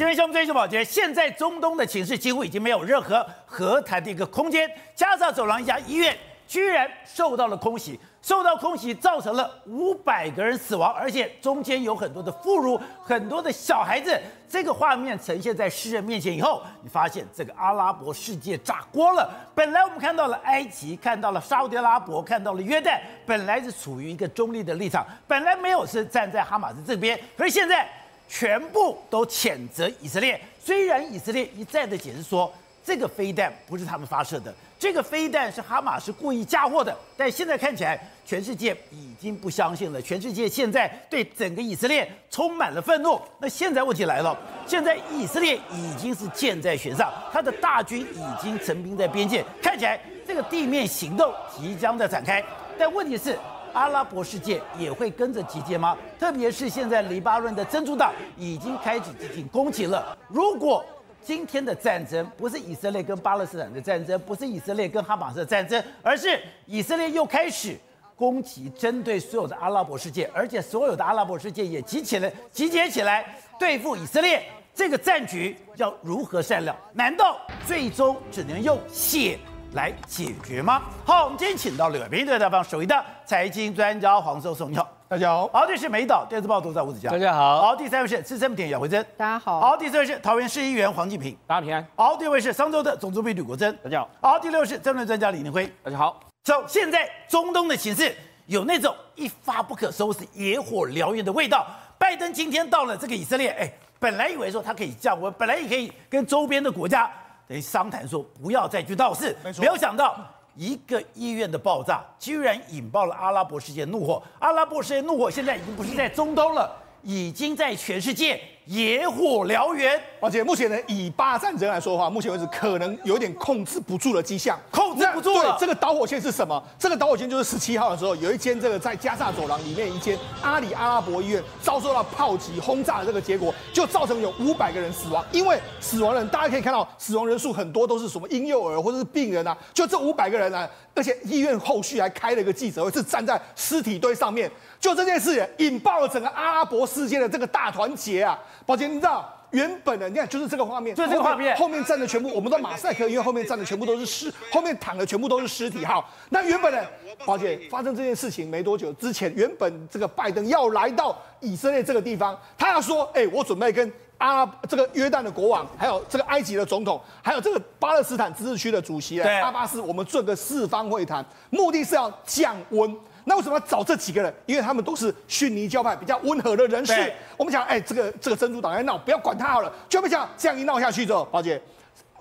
今天兄追求保洁，现在中东的情势几乎已经没有任何和谈的一个空间。加沙走廊一家医院居然受到了空袭，受到空袭造成了五百个人死亡，而且中间有很多的妇孺，很多的小孩子。这个画面呈现在世人面前以后，你发现这个阿拉伯世界炸锅了。本来我们看到了埃及，看到了沙乌地阿拉伯，看到了约旦，本来是处于一个中立的立场，本来没有是站在哈马斯这边，可是现在全部都谴责以色列。虽然以色列一再的解释说，这个飞弹不是他们发射的。这个飞弹是哈马斯故意嫁祸的，但现在看起来，全世界已经不相信了。全世界现在对整个以色列充满了愤怒。那现在问题来了，现在以色列已经是箭在弦上，他的大军已经成兵在边界，看起来这个地面行动即将在展开。但问题是，阿拉伯世界也会跟着集结吗？特别是现在黎巴嫩的真主党已经开始进行攻击了。如果今天的战争不是以色列跟巴勒斯坦的战争，不是以色列跟哈马斯的战争，而是以色列又开始攻击针对所有的阿拉伯世界，而且所有的阿拉伯世界也集起来集结起来对付以色列。这个战局要如何善了？难道最终只能用血来解决吗？好，我们今天请到了美对大方首位的财经专家黄寿松，你好。大家好，好，这是美岛电视报独家吴子嘉，大家好，好，第三位是资深媒体姚惠珍，大家好，好，第四位是桃园市议员黄敬平，大家平安，好，第五位是商州的总主笔吕国珍，大家好，好，第六位是政论专家李宁辉，大家好。走，现在中东的形势有那种一发不可收拾、野火燎原的味道。拜登今天到了这个以色列，哎，本来以为说他可以降温，本来也可以跟周边的国家等于商谈说不要再去闹事，没，没有想到。一个医院的爆炸，居然引爆了阿拉伯世界怒火。阿拉伯世界怒火现在已经不是在中东了，已经在全世界。野火燎原，而且目前呢，以巴战争来说的话，目前为止可能有点控制不住的迹象，控制不住了。对，这个导火线是什么？这个导火线就是十七号的时候，有一间这个在加萨走廊里面一间阿里阿拉伯医院遭受到炮击轰炸的这个结果，就造成有五百个人死亡。因为死亡人，大家可以看到死亡人数很多都是什么婴幼儿或者是病人啊，就这五百个人啊，而且医院后续还开了一个记者会，是站在尸体堆上面。就这件事也引爆了整个阿拉伯世界的这个大团结啊！宝杰，你知道原本的，你看就是这个画面，就是这个画面，后面站的全部，我们的马赛克，因为后面站的全部都是尸，后面躺的全部都是尸体。好，那原本的，宝杰发生这件事情没多久之前，原本这个拜登要来到以色列这个地方，他要说，哎，我准备跟阿拉这个约旦的国王，还有这个埃及的总统，还有这个巴勒斯坦自治区的主席阿巴斯，我们做个四方会谈，目的是要降温。那为什么要找这几个人？因为他们都是逊尼教派比较温和的人士。我们讲，哎，这个这个真主党在闹，不要管他好了。就没想这样一闹下去之后，宝姐，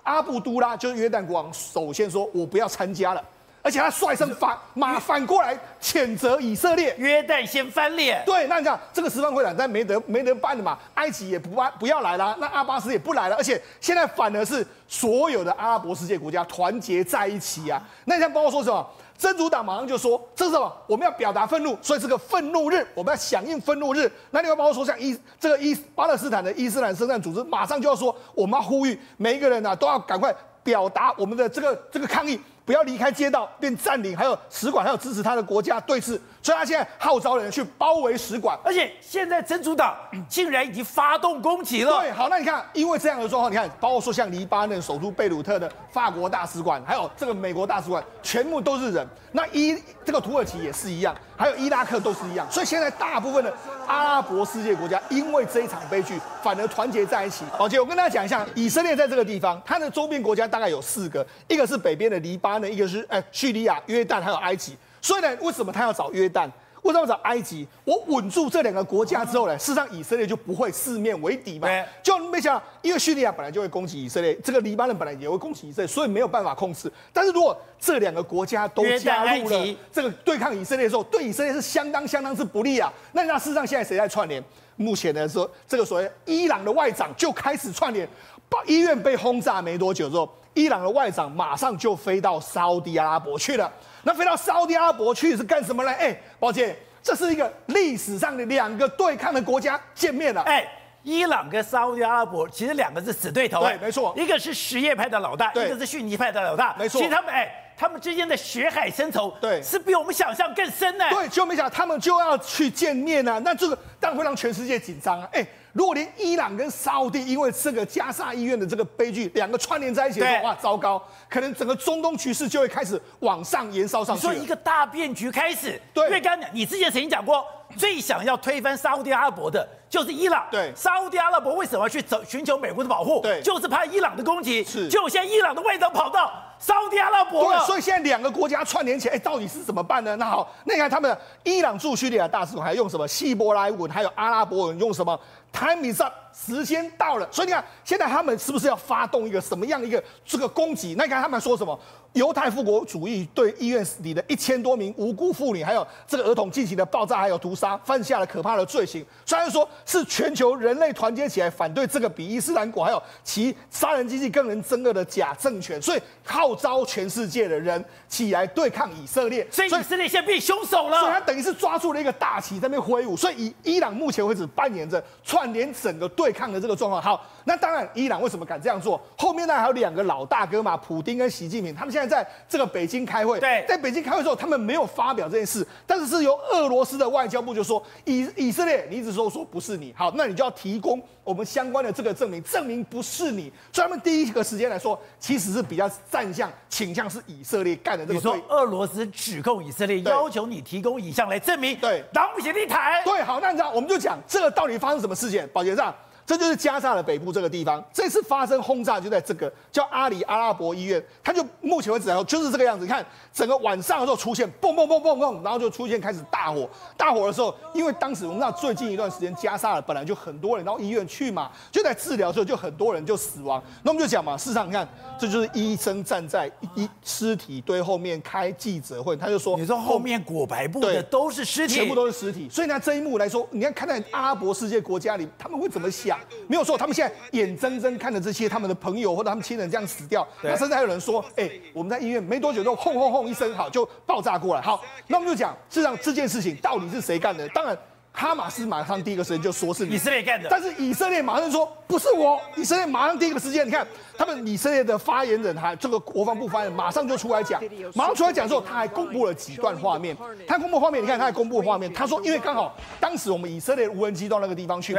阿布都拉就是约旦国王，首先说我不要参加了，而且他率先反马反过来谴责以色列。约旦先翻脸。对，那你讲这个十方会谈，但没得没得办的嘛，埃及也不办不要来了，那阿巴斯也不来了，而且现在反而是所有的阿拉伯世界国家团结在一起啊。那你看包括说什么？真主党马上就说：“这是什么？我们要表达愤怒，所以是个愤怒日，我们要响应愤怒日。”那另外包括说，像伊这个伊巴勒斯坦的伊斯兰圣战组织，马上就要说：“我们要呼吁每一个人呐、啊，都要赶快表达我们的这个这个抗议。”不要离开街道，并占领，还有使馆，还有支持他的国家对峙，所以他现在号召人去包围使馆，而且现在真主党 竟然已经发动攻击了。对，好，那你看，因为这样的状况，你看，包括说像黎巴嫩首都贝鲁特的法国大使馆，还有这个美国大使馆，全部都是人。那伊这个土耳其也是一样，还有伊拉克都是一样。所以现在大部分的阿拉伯世界国家，因为这一场悲剧，反而团结在一起。而且我跟大家讲一下，以色列在这个地方，它的周边国家大概有四个，一个是北边的黎巴。嫩一个是哎，叙利亚、约旦还有埃及，所以呢，为什么他要找约旦？为什么找埃及？我稳住这两个国家之后呢，事实上以色列就不会四面为敌嘛。对就没想到，因为叙利亚本来就会攻击以色列，这个黎巴嫩本来也会攻击以色列，所以没有办法控制。但是如果这两个国家都加入了这个对抗以色列的时候，对以色列是相当相当之不利啊。那那事实上现在谁在串联？目前呢说，这个所谓伊朗的外长就开始串联，把医院被轰炸没多久之后。伊朗的外长马上就飞到沙地阿拉伯去了。那飞到沙地阿拉伯去是干什么呢？哎，宝姐，这是一个历史上的两个对抗的国家见面了。哎，伊朗跟沙地阿拉伯其实两个是死对头。对，没错，一个是什叶派的老大，一个是逊尼派的老大。没错，其实他们哎，他们之间的血海深仇，对，是比我们想象更深呢。对，就没想到他们就要去见面啊。那这个当然会让全世界紧张啊。哎。如果连伊朗跟沙乌地因为这个加沙医院的这个悲剧，两个串联在一起的话，哇，糟糕，可能整个中东局势就会开始往上延烧上去。你说一个大变局开始，对，因为刚刚你之前曾经讲过，最想要推翻沙乌地阿拉伯的就是伊朗。对，沙乌地阿拉伯为什么要去找寻求美国的保护？对，就是怕伊朗的攻击。是，就现在伊朗的外长跑到沙乌地阿拉伯了。对，所以现在两个国家串联起来，哎，到底是怎么办呢？那好，那你看他们伊朗驻叙利亚大使馆还用什么希伯来文，还有阿拉伯文用什么？Time is up，时间到了。所以你看，现在他们是不是要发动一个什么样一个这个攻击？那你看他们说什么？犹太复国主义对医院里的一千多名无辜妇女还有这个儿童进行了爆炸，还有屠杀，犯下了可怕的罪行。虽然说是全球人类团结起来反对这个比伊斯兰国还有其杀人机器更能憎恶的假政权，所以号召全世界的人起来对抗以色列。所以以色列现在变凶手了。所以他等于是抓住了一个大旗在那边挥舞。所以以伊朗目前为止扮演着串联整个对抗的这个状况。好，那当然伊朗为什么敢这样做？后面呢还有两个老大哥嘛，普丁跟习近平，他们现在在这个北京开会。对，在北京开会之后，他们没有发表这件事，但是是由俄罗斯的外交部就说以以色列，你一直说说不是你，好，那你就要提供我们相关的这个证明，证明不是你。所以他们第一个时间来说，其实是比较站向倾向是以色列干的这个。你说俄罗斯指控以色列，要求你提供以上来证明，对，党不协力台。对，好，那你知道我们就讲这个到底发生什么事件？保洁上。这就是加沙的北部这个地方，这次发生轰炸就在这个叫阿里阿拉伯医院，它就目前为止来说就是这个样子。你看整个晚上的时候出现嘣嘣嘣嘣嘣，然后就出现开始大火。大火的时候，因为当时我们知道最近一段时间加沙了本来就很多人到医院去嘛，就在治疗的时候就很多人就死亡。那我们就讲嘛，事实上你看这就是医生站在一尸体堆后面开记者会，他就说，你说后面裹白布的都是尸体，全部都是尸体。所以呢这一幕来说，你看看在阿拉伯世界国家里他们会怎么想？没有错，他们现在眼睁睁看着这些他们的朋友或者他们亲人这样死掉，那甚至还有人说，哎、欸，我们在医院没多久就轰轰轰一声，好就爆炸过来。好，那我们就讲，事实上这件事情到底是谁干的？当然，哈马斯马上第一个时间就说是以色列干的，但是以色列马上就说不是我。以色列马上第一个时间，你看他们以色列的发言人还这个国防部发言人马上就出来讲，马上出来讲之后，他还公布了几段画面。他公布画面，你看他还公布画面，他说因为刚好当时我们以色列无人机到那个地方去。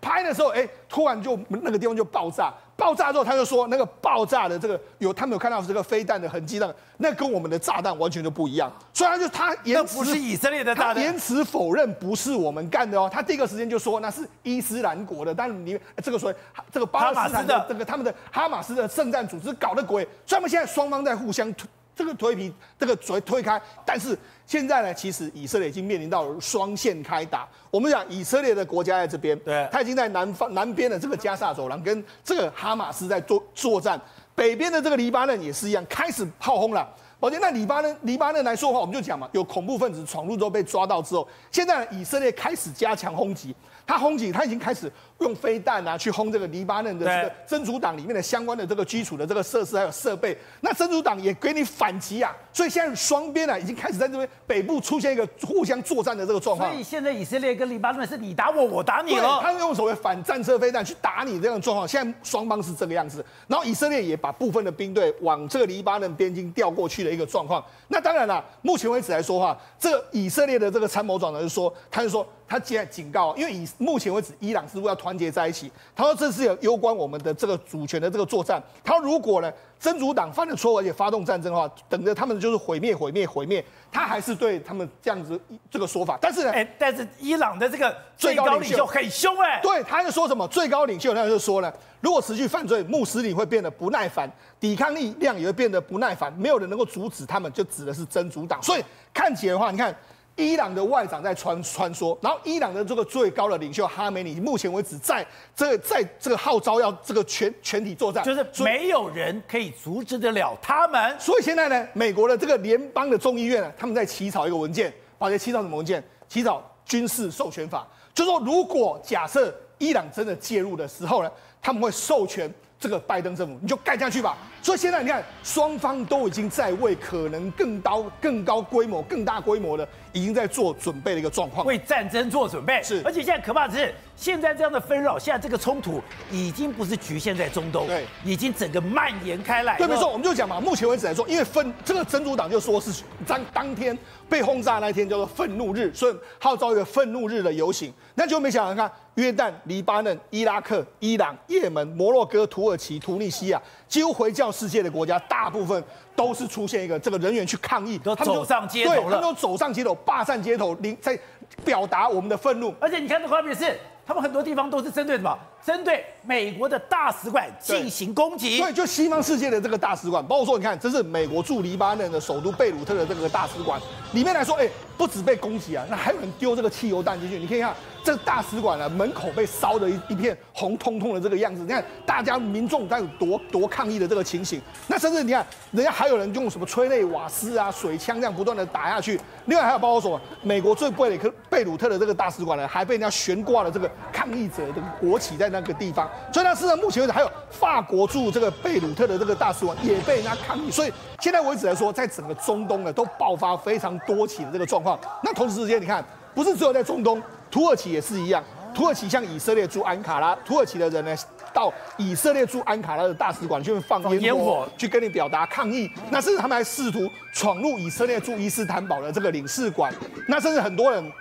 拍的时候，哎、欸，突然就那个地方就爆炸，爆炸之后他就说那个爆炸的这个有他们有看到这个飞弹的痕迹，那个那跟我们的炸弹完全就不一样。所以他就他延迟，不是以色列的炸弹，延迟否认不是我们干的哦。他第一个时间就说那是伊斯兰国的，但是你这个所谓这个巴勒斯坦的这个他们的哈马斯的圣战组织搞的鬼，所以他们现在双方在互相推这个推皮，这个嘴推开，但是。现在呢，其实以色列已经面临到了双线开打。我们讲以色列的国家在这边，对，他已经在南方南边的这个加萨走廊跟这个哈马斯在作作战，北边的这个黎巴嫩也是一样，开始炮轰了。而且那黎巴嫩黎巴嫩来说的话，我们就讲嘛，有恐怖分子闯入之后被抓到之后，现在以色列开始加强轰击。他轰击，他已经开始用飞弹啊去轰这个黎巴嫩的这个真主党里面的相关的这个基础的这个设施还有设备。那真主党也给你反击啊，所以现在双边啊已经开始在这边北部出现一个互相作战的这个状况。所以现在以色列跟黎巴嫩是你打我，我打你了。他用所谓反战车飞弹去打你这样的状况。现在双方是这个样子，然后以色列也把部分的兵队往这个黎巴嫩边境调过去的一个状况。那当然了，目前为止来说话，这个以色列的这个参谋长呢就说，他就说。他现在警告，因为以目前为止，伊朗似乎要团结在一起。他说这是有攸关我们的这个主权的这个作战。他如果呢，真主党犯了错而且发动战争的话，等着他们就是毁灭、毁灭、毁灭。他还是对他们这样子这个说法。但是呢，哎，但是伊朗的这个最高领袖很凶哎。对，他就说什么最高领袖，他就说呢，如果持续犯罪，穆斯林会变得不耐烦，抵抗力量也会变得不耐烦，没有人能够阻止他们，就指的是真主党。所以看起来的话，你看。伊朗的外长在穿穿梭，然后伊朗的这个最高的领袖哈梅尼，目前为止在这个在这个号召要这个全全体作战，就是没有人可以阻止得了他们。所以现在呢，美国的这个联邦的众议院呢，他们在起草一个文件，把这起草什么文件？起草军事授权法，就说如果假设伊朗真的介入的时候呢，他们会授权。这个拜登政府，你就干下去吧。所以现在你看，双方都已经在为可能更高、更高规模、更大规模的已经在做准备的一个状况，为战争做准备。是，而且现在可怕的是，现在这样的纷扰，现在这个冲突已经不是局限在中东，对，已经整个蔓延开来。对，没错，我们就讲嘛，目前为止来说，因为分这个真主党就说是当当天被轰炸那一天叫做愤怒日，所以号召一个愤怒日的游行，那就没想到看。约旦、黎巴嫩、伊拉克、伊朗、也门、摩洛哥、土耳其、突尼西亚，几乎回教世界的国家，大部分都是出现一个这个人员去抗议，都走上街头了，他们都走上街头，霸占街头，在表达我们的愤怒。而且你看这画面是，他们很多地方都是针对什么？针对美国的大使馆进行攻击。对，就西方世界的这个大使馆，包括说，你看，这是美国驻黎巴嫩的首都贝鲁特的这个大使馆，里面来说，哎，不止被攻击啊，那还有人丢这个汽油弹进去，你可以看。这大使馆呢，门口被烧的一一片红彤彤的这个样子，你看大家民众在有多多抗议的这个情形。那甚至你看，人家还有人用什么催泪瓦斯啊、水枪这样不断的打下去。另外还有包括什么，美国最贵的一个贝鲁特的这个大使馆呢，还被人家悬挂了这个抗议者的国旗在那个地方。所以，那事实上目前为止还有法国驻这个贝鲁特的这个大使馆也被人家抗议。所以现在为止来说，在整个中东呢，都爆发非常多起的这个状况。那同时之间，你看，不是只有在中东。土耳其也是一样，土耳其向以色列驻安卡拉，土耳其的人呢，到以色列驻安卡拉的大使馆去放烟火，去跟你表达抗议。那甚至他们还试图闯入以色列驻伊斯坦堡的这个领事馆。那甚至很多人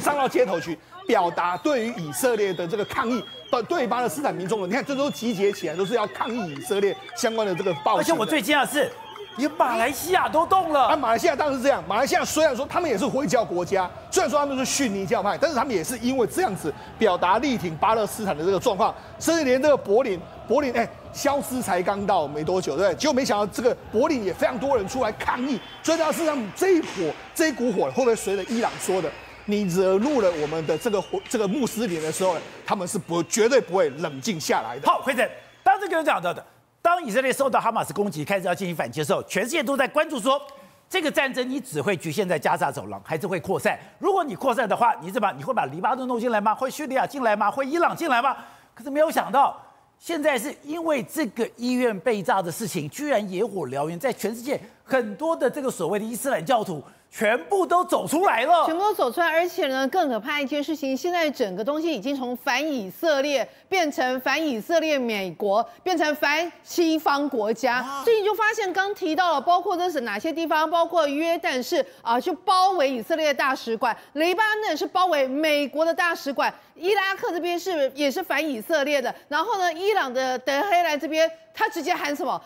上到街头去表达对于以色列的这个抗议，对对巴勒斯坦民众的，你看这都集结起来，都是要抗议以色列相关的这个报道。而且我最惊讶的是。连马来西亚都动了。啊，马来西亚当然是这样。马来西亚虽然说他们也是回教国家，虽然说他们是逊尼教派，但是他们也是因为这样子表达力挺巴勒斯坦的这个状况，甚至连这个柏林，柏林哎，消失才刚到没多久，对不对？结果没想到这个柏林也非常多人出来抗议。所以，事实上这一火，这一股火会不会随着伊朗说的，你惹怒了我们的这个这个穆斯林的时候，他们是不绝对不会冷静下来的。好，辉正，当这个人讲到的。当以色列受到哈马斯攻击，开始要进行反击的时候，全世界都在关注说，这个战争你只会局限在加沙走廊，还是会扩散？如果你扩散的话，你怎么？你会把黎巴嫩弄进来吗？会叙利亚进来吗？会伊朗进来吗？可是没有想到，现在是因为这个医院被炸的事情，居然野火燎原，在全世界很多的这个所谓的伊斯兰教徒。全部都走出来了，全部都走出来，而且呢，更可怕一件事情，现在整个东西已经从反以色列变成反以色列美国，变成反西方国家。啊、所以你就发现，刚提到了，包括这是哪些地方，包括约旦是啊，就包围以色列大使馆，黎巴嫩是包围美国的大使馆，伊拉克这边是也是反以色列的，然后呢，伊朗的德黑兰这边，他直接喊什么？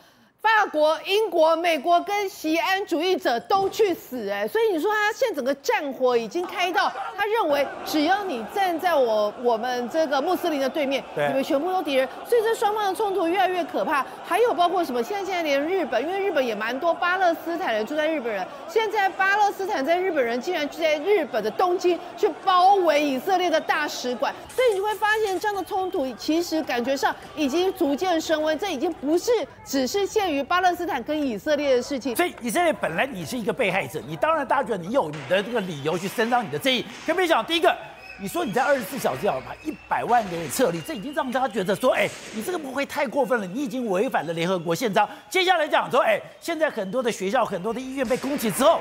法国、英国、美国跟西安主义者都去死哎，所以你说他现在整个战火已经开到，他认为只要你站在我我们这个穆斯林的对面，对你们全部都敌人，所以这双方的冲突越来越可怕。还有包括什么？现在现在连日本，因为日本也蛮多巴勒斯坦人住在日本人，现在巴勒斯坦在日本人竟然就在日本的东京去包围以色列的大使馆，所以你会发现这样的冲突其实感觉上已经逐渐升温，这已经不是只是现。于巴勒斯坦跟以色列的事情，所以以色列本来你是一个被害者，你当然大家觉得你有你的这个理由去伸张你的正义。可没想到，第一个，你说你在二十四小时要把一百万个人撤离，这已经让大家觉得说，哎，你这个不会太过分了，你已经违反了联合国宪章。接下来讲说，哎，现在很多的学校、很多的医院被攻击之后，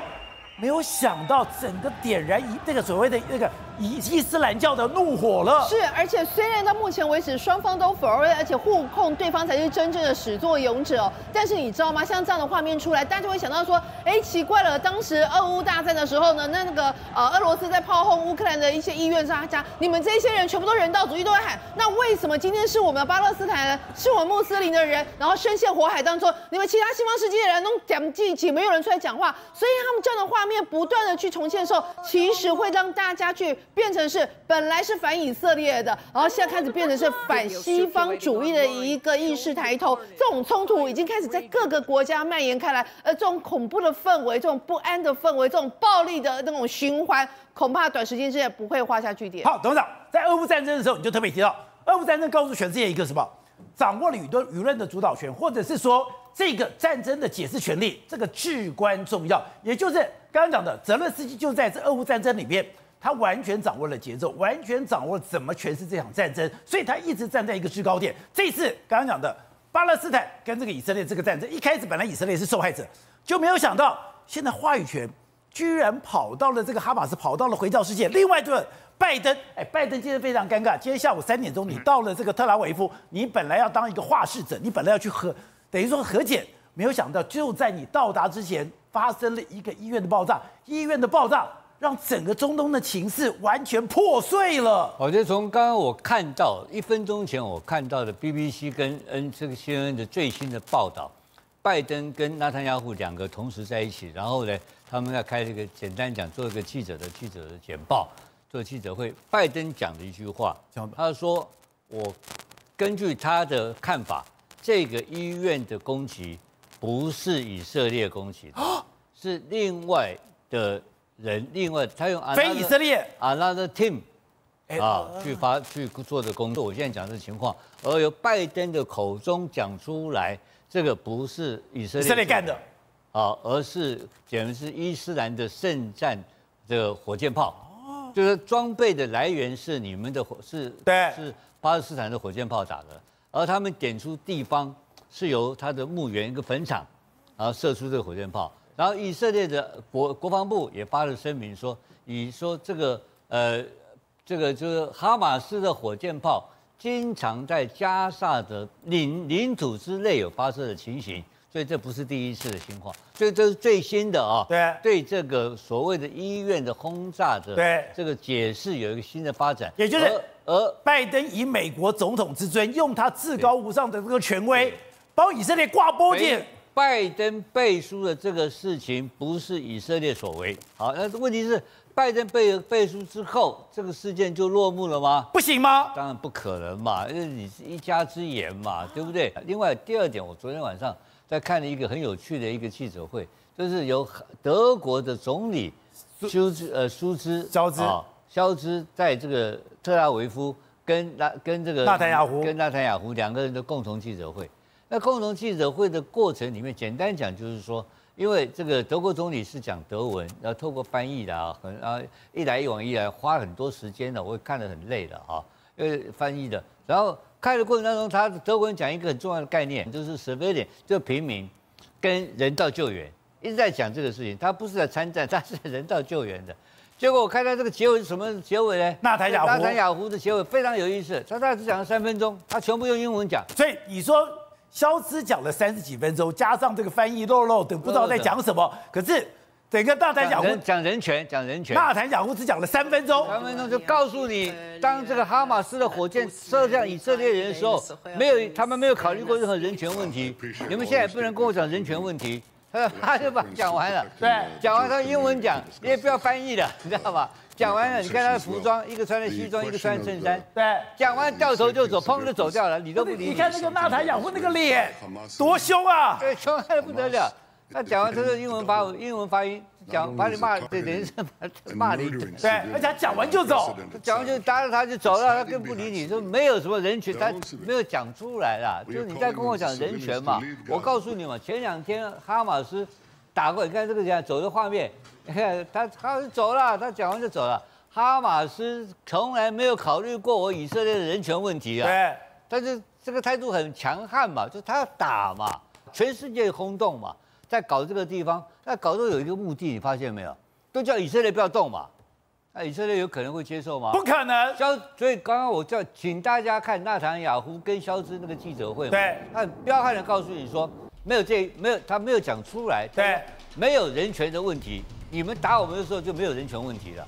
没有想到整个点燃一那个所谓的那个。伊伊斯兰教的怒火了，是，而且虽然到目前为止双方都否认，而且互控对方才是真正的始作俑者，但是你知道吗？像这样的画面出来，大家就会想到说，哎，奇怪了，当时俄乌大战的时候呢，那那个呃，俄罗斯在炮轰乌克兰的一些医院上，家你们这些人全部都人道主义，都会喊，那为什么今天是我们巴勒斯坦人，是我们穆斯林的人，然后深陷火海当中，你们其他西方世界的人都讲记起，没有人出来讲话，所以他们这样的画面不断的去重现的时候，其实会让大家去。变成是本来是反以色列的，然后现在开始变成是反西方主义的一个意识抬头，这种冲突已经开始在各个国家蔓延开来，而这种恐怖的氛围、这种不安的氛围、这种暴力的那种循环，恐怕短时间之内不会画下句点。好，董事长，在俄乌战争的时候，你就特别提到，俄乌战争告诉全世界一个什么？掌握了舆论舆论的主导权，或者是说这个战争的解释权利，这个至关重要。也就是刚刚讲的，泽伦斯基就在这俄乌战争里面。他完全掌握了节奏，完全掌握怎么诠释这场战争，所以他一直站在一个制高点。这次刚刚讲的巴勒斯坦跟这个以色列这个战争，一开始本来以色列是受害者，就没有想到现在话语权居然跑到了这个哈马斯，跑到了回教世界。另外一个拜登，哎，拜登今天非常尴尬。今天下午三点钟，你到了这个特拉维夫，你本来要当一个话事者，你本来要去和，等于说和解，没有想到就在你到达之前，发生了一个医院的爆炸。医院的爆炸让整个中东的情势完全破碎了。我觉得从刚刚我看到一分钟前我看到的 BBC 跟 N 这个 CNN 的最新的报道，拜登跟纳坦雅胡两个同时在一起，然后呢，他们要开这个简单讲，做一个记者的记者的简报。做记者会，拜登讲的一句话，他说：“我根据他的看法，这个医院的攻击不是以色列攻击的，是另外的人，另外他用非以色列。another team 啊去发去做的工作。我现在讲这情况，而由拜登的口中讲出来，这个不是以色列以色列干的。啊，而是简直是伊斯兰的圣战的火箭炮。”哦。就是装备的来源是你们的火是，对，是巴勒斯坦的火箭炮打的，而他们点出地方是由他的墓园一个坟场，然后射出这个火箭炮，然后以色列的国国防部也发了声明说，以说这个呃，这个就是哈马斯的火箭炮经常在加萨的领领土之内有发射的情形。所以这不是第一次的情况，所以这是最新的啊。对，对这个所谓的医院的轰炸的，对这个解释有一个新的发展，也就是而拜登以美国总统之尊，用他至高无上的这个权威，帮以色列挂波剑。拜登背书的这个事情不是以色列所为。好，那问题是拜登背背书之后，这个事件就落幕了吗？不行吗？当然不可能嘛，因为你是一家之言嘛，对不对？另外第二点，我昨天晚上。在看了一个很有趣的一个记者会，就是由德国的总理舒兹呃舒兹肖兹啊肖兹在这个特拉维夫跟纳跟这个纳坦雅胡跟纳坦雅胡两个人的共同记者会。那共同记者会的过程里面，简单讲就是说，因为这个德国总理是讲德文，然后透过翻译的啊，很啊一来一往一来花很多时间的，我会看得很累的啊，因为翻译的，然后。开的过程当中，他德国人讲一个很重要的概念，就是 civilian，就平民跟人道救援，一直在讲这个事情。他不是在参战，他是在人道救援的。结果我看到这个结尾是什么结尾呢？纳坦雅胡，纳坦雅胡的结尾非常有意思，他大概只讲了三分钟，他全部用英文讲。所以你说肖斯讲了三十几分钟，加上这个翻译漏漏等，不知道在讲什么。可是。整个纳坦雅胡讲人权，讲人权。纳坦讲我只讲了三分钟，三分钟就告诉你，当这个哈马斯的火箭射向以色列人的时候，没有，他们没有考虑过任何人权问题。你们现在不能跟我讲人权问题。他 他就把讲完了，对，讲完他英文讲，你也不要翻译了，你知道吧？讲完了，你看他的服装，一个穿的西装，一个穿衬衫，对，讲完掉头就走，砰就走掉了，你都不理。你看那个纳坦雅胡那个脸，多凶啊！对，凶的不得了。他讲完他的英文发英文发音，讲把你骂，对，等于是骂你，对，而且他讲完就走，讲完就搭着他就走了，他更不理你，说没有什么人权，他没有讲出来啦，就是你在跟我讲人权嘛，我告诉你嘛，前两天哈马斯打过，你看这个讲走的画面，你 看他他走了，他讲完就走了，哈马斯从来没有考虑过我以色列的人权问题啊，对，但是这个态度很强悍嘛，就他要打嘛，全世界轰动嘛。在搞这个地方，那搞都有一个目的，你发现没有？都叫以色列不要动嘛。那以色列有可能会接受吗？不可能。肖，所以刚刚我叫请大家看纳坦雅胡跟肖兹那个记者会嘛。对。他彪悍的告诉你说，没有这没有他没有讲出来。对。没有人权的问题，你们打我们的时候就没有人权问题了。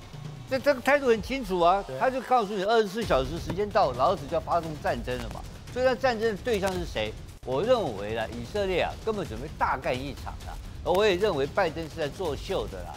这这个态度很清楚啊。他就告诉你，二十四小时时间到，老子就要发动战争了嘛。所以，他战争的对象是谁？我认为啦，以色列啊，根本准备大干一场的。而我也认为拜登是在作秀的啦。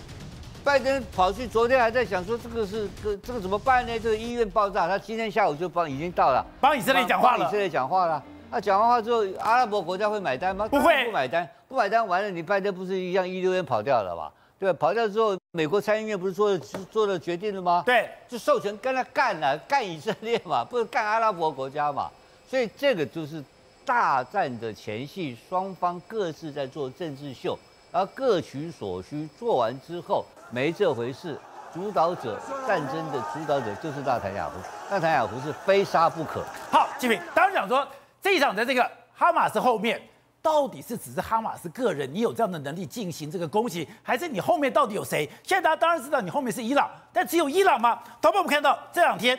拜登跑去，昨天还在想说这个是个这个怎么办呢？这个医院爆炸，他今天下午就帮已经到了，帮以色列讲话了。以色列讲话了。他讲完话之后，阿拉伯国家会买单吗？不会，不买单，不买单完了，你拜登不是一样一溜烟跑掉了吧？对吧？跑掉之后，美国参议院不是做了做了决定了吗？对，就授权跟他干了，干以色列嘛，不是干阿拉伯国家嘛？所以这个就是。大战的前夕，双方各自在做政治秀，然后各取所需。做完之后，没这回事。主导者战争的主导者就是纳坦雅胡，纳坦雅胡是非杀不可。好，吉平，当然讲说这一场的这个哈马斯后面到底是只是哈马斯个人，你有这样的能力进行这个攻击，还是你后面到底有谁？现在大家当然知道你后面是伊朗，但只有伊朗吗？同学们看到这两天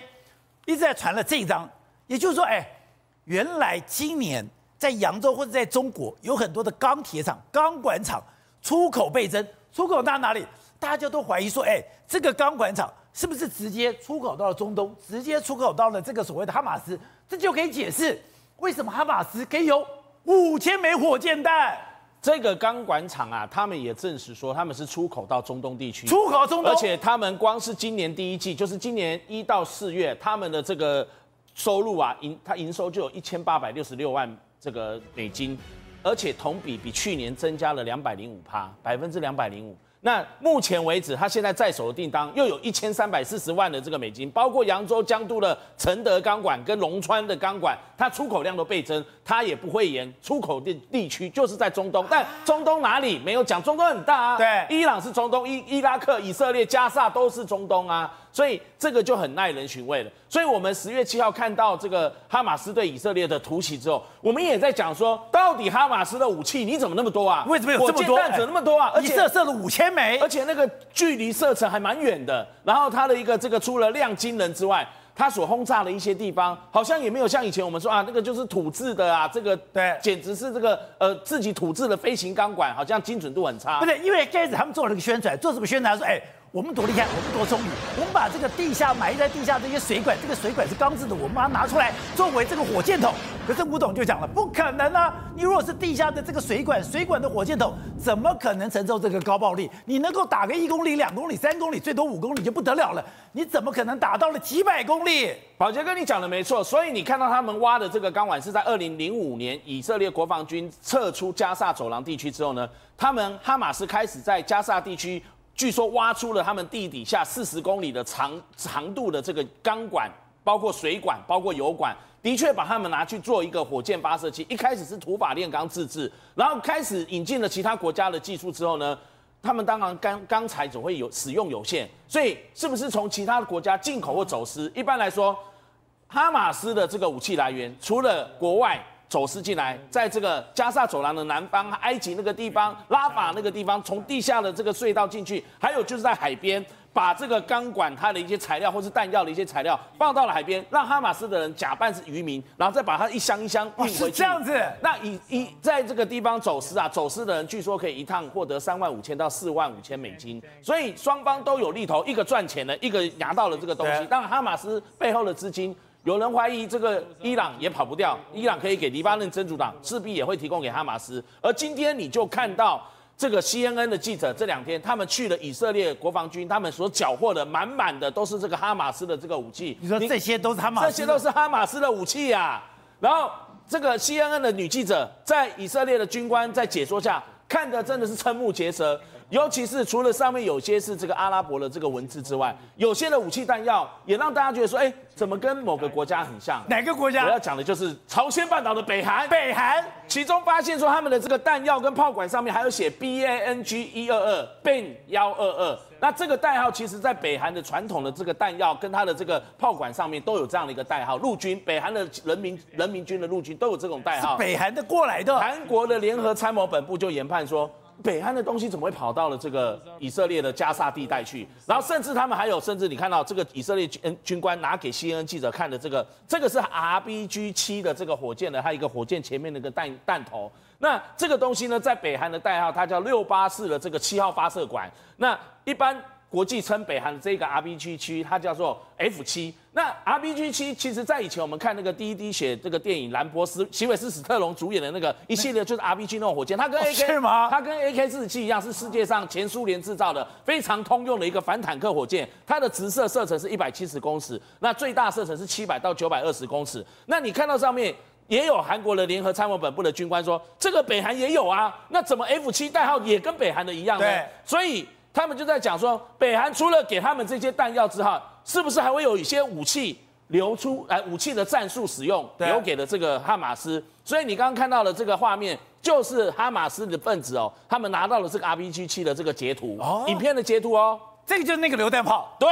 一直在传了这一张，也就是说，哎，原来今年在扬州或者在中国有很多的钢铁厂、钢管厂出口倍增，出口到哪里？大家都怀疑说，哎，这个钢管厂是不是直接出口到了中东，直接出口到了这个所谓的哈马斯？这就可以解释为什么哈马斯可以有。五千枚火箭弹，这个钢管厂啊，他们也证实说他们是出口到中东地区，出口中东，而且他们光是今年第一季，就是今年一到四月，他们的这个收入啊，营它营收就有一千八百六十六万这个美金，而且同比比去年增加了两百零五趴，百分之两百零五。那目前为止，他现在在手的订单又有一千三百四十万的这个美金，包括扬州江都的承德钢管跟龙川的钢管，它出口量都倍增，它也不会延出口地地区就是在中东，但中东哪里没有讲？中东很大啊，对，伊朗是中东，伊伊拉克、以色列、加沙都是中东啊。所以这个就很耐人寻味了。所以我们十月七号看到这个哈马斯对以色列的突袭之后，我们也在讲说，到底哈马斯的武器你怎么那么多啊？为什么有这么多？弹子那么多啊？而且射射了五千枚，而且那个距离射程还蛮远的。然后它的一个这个除了量惊人之外，它所轰炸的一些地方，好像也没有像以前我们说啊，那个就是土制的啊，这个对，简直是这个呃自己土制的飞行钢管，好像精准度很差。不对，因为开始他们做了个宣传，做什么宣传？说哎。我们多厉害，我们多聪明，我们把这个地下埋在地下这些水管，这个水管是钢制的，我们把它拿出来作为这个火箭筒。可是吴董就讲了，不可能啊！你如果是地下的这个水管，水管的火箭筒，怎么可能承受这个高爆力？你能够打个一公里、两公里、三公里，最多五公里就不得了了。你怎么可能打到了几百公里？宝杰哥，你讲的没错。所以你看到他们挖的这个钢管是在二零零五年以色列国防军撤出加萨走廊地区之后呢，他们哈马斯开始在加萨地区。据说挖出了他们地底下四十公里的长长度的这个钢管，包括水管，包括油管，的确把他们拿去做一个火箭发射器。一开始是土法炼钢自制，然后开始引进了其他国家的技术之后呢，他们当然钢钢材总会有使用有限，所以是不是从其他的国家进口或走私？一般来说，哈马斯的这个武器来源除了国外。走私进来，在这个加萨走廊的南方，埃及那个地方，拉法那个地方，从地下的这个隧道进去，还有就是在海边，把这个钢管它的一些材料或是弹药的一些材料放到了海边，让哈马斯的人假扮是渔民，然后再把它一箱一箱运回去。这样子。那以以在这个地方走私啊，走私的人据说可以一趟获得三万五千到四万五千美金，所以双方都有利头，一个赚钱的，一个拿到了这个东西。当然，哈马斯背后的资金。有人怀疑这个伊朗也跑不掉，伊朗可以给黎巴嫩真主党，势必也会提供给哈马斯。而今天你就看到这个 CNN 的记者这两天，他们去了以色列国防军，他们所缴获的满满的都是这个哈马斯的这个武器。你说这些都是哈马斯？这些都是哈马斯的武器啊。然后这个 CNN 的女记者在以色列的军官在解说下，看的真的是瞠目结舌。尤其是除了上面有些是这个阿拉伯的这个文字之外，有些的武器弹药也让大家觉得说，哎，怎么跟某个国家很像？哪个国家？我要讲的就是朝鲜半岛的北韩。北韩，其中发现说他们的这个弹药跟炮管上面还有写 B A N G 一二二 Ban 幺二二。那这个代号其实在北韩的传统的这个弹药跟它的这个炮管上面都有这样的一个代号。陆军，北韩的人民人民军的陆军都有这种代号。北韩的过来的。韩国的联合参谋本部就研判说。北韩的东西怎么会跑到了这个以色列的加萨地带去？然后甚至他们还有，甚至你看到这个以色列军军官拿给 CNN 记者看的这个，这个是 RBG 七的这个火箭的，它一个火箭前面那个弹弹头。那这个东西呢，在北韩的代号，它叫六八四的这个七号发射管。那一般。国际称北韩的这个 R B G 七，它叫做 F 七。那 R B G 七，其实在以前我们看那个第一滴血这个电影，兰博斯、席维斯·史特龙主演的那个一系列，就是 R B G 那种火箭。它跟 AK 是吗？它跟 AK 四十七一样，是世界上前苏联制造的非常通用的一个反坦克火箭。它的直射射程是一百七十公尺，那最大射程是七百到九百二十公尺。那你看到上面也有韩国的联合参谋本部的军官说，这个北韩也有啊。那怎么 F 七代号也跟北韩的一样呢？所以。他们就在讲说，北韩除了给他们这些弹药之后，是不是还会有一些武器流出？来，武器的战术使用留给了这个哈马斯。所以你刚刚看到的这个画面，就是哈马斯的分子哦，他们拿到了这个 RPG 七的这个截图，影片的截图哦，这个就是那个榴弹炮。对，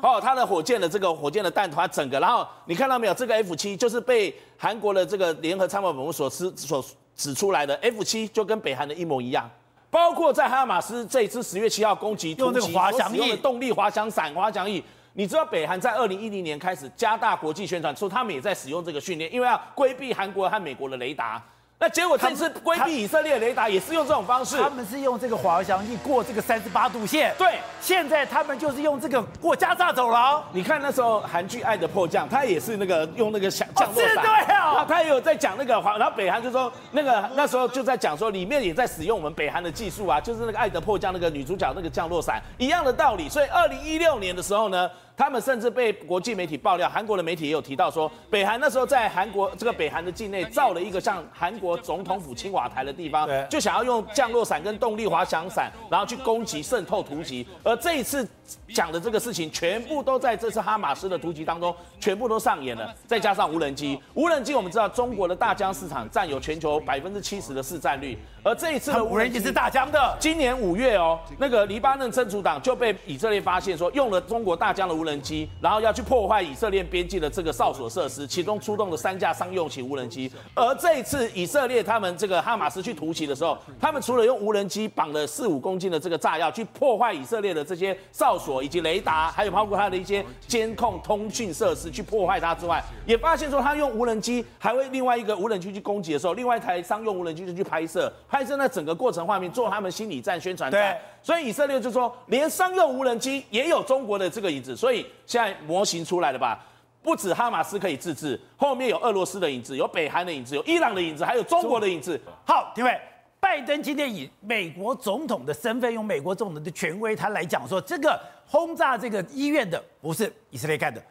哦，它的火箭的这个火箭的弹头，它整个，然后你看到没有？这个 F 七就是被韩国的这个联合参谋本部所指所指出来的 F 七，就跟北韩的一模一样。包括在哈马斯这一次十月七号攻击，用这个滑翔翼，用的动力滑翔伞、滑翔翼。你知道北韩在二零一零年开始加大国际宣传，说他们也在使用这个训练，因为要规避韩国和美国的雷达。那结果这次规避以色列雷达也是用这种方式，他们是用这个滑翔翼过这个三十八度线。对，现在他们就是用这个过加沙走廊。你看那时候韩剧《爱的迫降》，他也是那个用那个降降落伞，哦、对啊，他也有在讲那个滑，然后北韩就说那个那时候就在讲说里面也在使用我们北韩的技术啊，就是那个《爱的迫降》那个女主角那个降落伞一样的道理。所以二零一六年的时候呢。他们甚至被国际媒体爆料，韩国的媒体也有提到说，北韩那时候在韩国这个北韩的境内造了一个像韩国总统府青瓦台的地方，就想要用降落伞跟动力滑翔伞，然后去攻击、渗透突袭。而这一次讲的这个事情，全部都在这次哈马斯的突击当中，全部都上演了。再加上无人机，无人机我们知道中国的大疆市场占有全球百分之七十的市占率，而这一次的无人机是大疆的。今年五月哦，那个黎巴嫩真主党就被以色列发现说用了中国大疆的无人机，然后要去破坏以色列边境的这个哨所设施，其中出动了三架商用型无人机。而这一次以色列他们这个哈马斯去突袭的时候，他们除了用无人机绑了四五公斤的这个炸药去破坏以色列的这些哨所以及雷达，还有包括它的一些监控通讯设施去破坏它之外，也发现说他用无人机还会另外一个无人机去攻击的时候，另外一台商用无人机就去拍摄，拍摄那整个过程画面做他们心理战、宣传战。对。所以以色列就说，连商用无人机也有中国的这个影子，所以现在模型出来了吧？不止哈马斯可以自治，后面有俄罗斯的影子，有北韩的影子，有伊朗的影子，还有中国的影子。好，各位，拜登今天以美国总统的身份，用美国总统的权威，他来讲说，这个轰炸这个医院的不是以色列干的，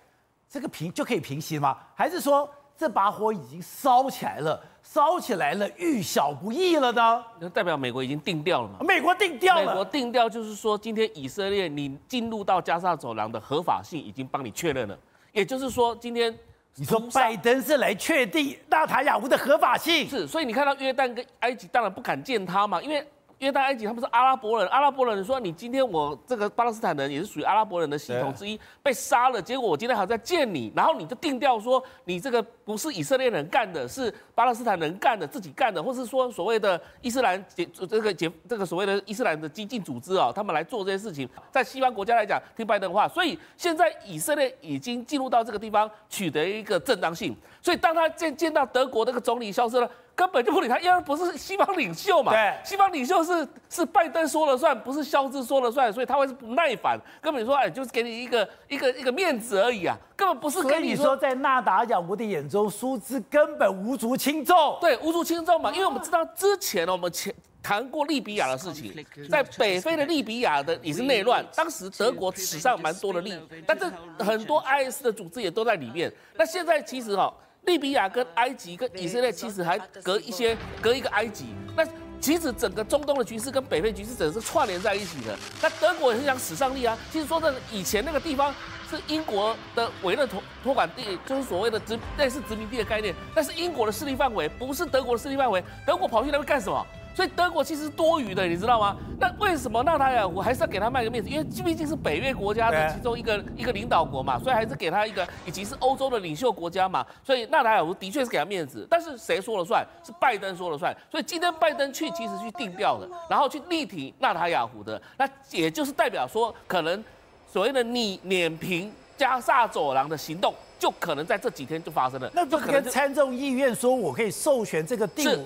这个平就可以平息吗？还是说这把火已经烧起来了？烧起来了，遇小不易了呢？那代表美国已经定调了嘛？美国定调了。美国定调就是说，今天以色列你进入到加沙走廊的合法性已经帮你确认了。也就是说，今天你说拜登是来确定纳塔雅胡的合法性？是，所以你看到约旦跟埃及当然不敢见他嘛，因为。约旦、埃及他们是阿拉伯人，阿拉伯人说，你今天我这个巴勒斯坦人也是属于阿拉伯人的系统之一，被杀了，结果我今天还在见你，然后你就定调说你这个不是以色列人干的，是巴勒斯坦人干的，自己干的，或是说所谓的伊斯兰解这个解这个所谓的伊斯兰的激进组织啊，他们来做这些事情，在西方国家来讲听拜登的话，所以现在以色列已经进入到这个地方取得一个正当性，所以当他见见到德国那个总理消失了。根本就不理他，因为不是西方领袖嘛。对，西方领袖是是拜登说了算，不是肖兹说了算，所以他会是不耐烦。根本就说，哎，就是给你一个一个一个面子而已啊，根本不是跟你说。你说在纳达亚我的眼中，苏兹根本无足轻重。对，无足轻重嘛，因为我们知道之前呢，我们前谈过利比亚的事情，在北非的利比亚的也是内乱，当时德国史上蛮多的利，但是很多 IS 的组织也都在里面。那现在其实哈。利比亚跟埃及跟以色列其实还隔一些，隔一个埃及。那其实整个中东的局势跟北非局势整个是串联在一起的。那德国也是想使上力啊。其实说真的以前那个地方是英国的委任托托管地，就是所谓的殖类似殖民地的概念。但是英国的势力范围不是德国的势力范围，德国跑去那边干什么？所以德国其实是多余的，你知道吗？那为什么纳塔雅胡还是要给他卖个面子？因为毕竟是北约国家的其中一个一个领导国嘛，所以还是给他一个，以及是欧洲的领袖国家嘛，所以纳塔雅胡的确是给他面子。但是谁说了算？是拜登说了算。所以今天拜登去其实去定调的，然后去力挺纳塔雅胡的，那也就是代表说，可能所谓的你碾平加沙走廊的行动，就可能在这几天就发生了。那就跟参众议院说，我可以授权这个第五。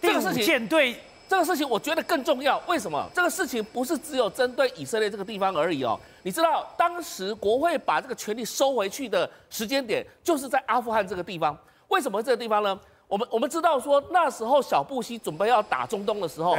这个事情，舰队这个事情我觉得更重要。为什么？这个事情不是只有针对以色列这个地方而已哦。你知道，当时国会把这个权力收回去的时间点，就是在阿富汗这个地方。为什么这个地方呢？我们我们知道说，那时候小布希准备要打中东的时候，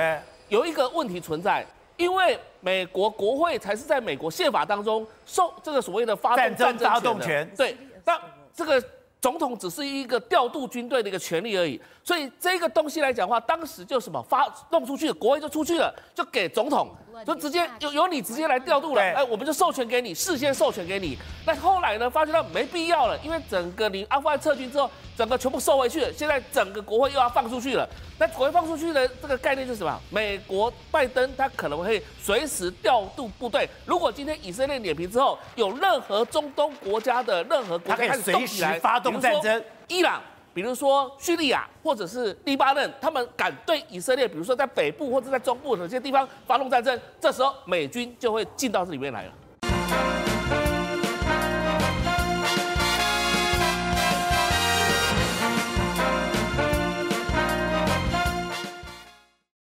有一个问题存在，因为美国国会才是在美国宪法当中受这个所谓的发动战争发动权。对，那这个。总统只是一个调度军队的一个权利而已，所以这个东西来讲的话，当时就什么发弄出去，国会就出去了，就给总统。就直接由由你直接来调度了，哎，我们就授权给你，事先授权给你。那后来呢，发现到没必要了，因为整个你阿富汗撤军之后，整个全部收回去了，现在整个国会又要放出去了。那国会放出去的这个概念是什么？美国拜登他可能会随时调度部队，如果今天以色列脸皮之后，有任何中东国家的任何国家开始动起来，发动战争，伊朗。比如说叙利亚或者是黎巴嫩，他们敢对以色列，比如说在北部或者在中部的这些地方发动战争，这时候美军就会进到这里面来了。